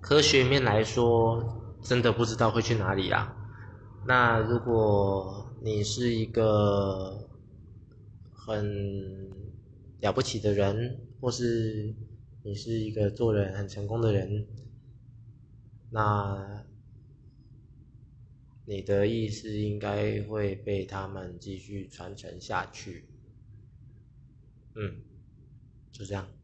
科学面来说真的不知道会去哪里啊。那如果你是一个很了不起的人或是你是一个做人很成功的人那你的意思应该会被他们继续传承下去。嗯就这样。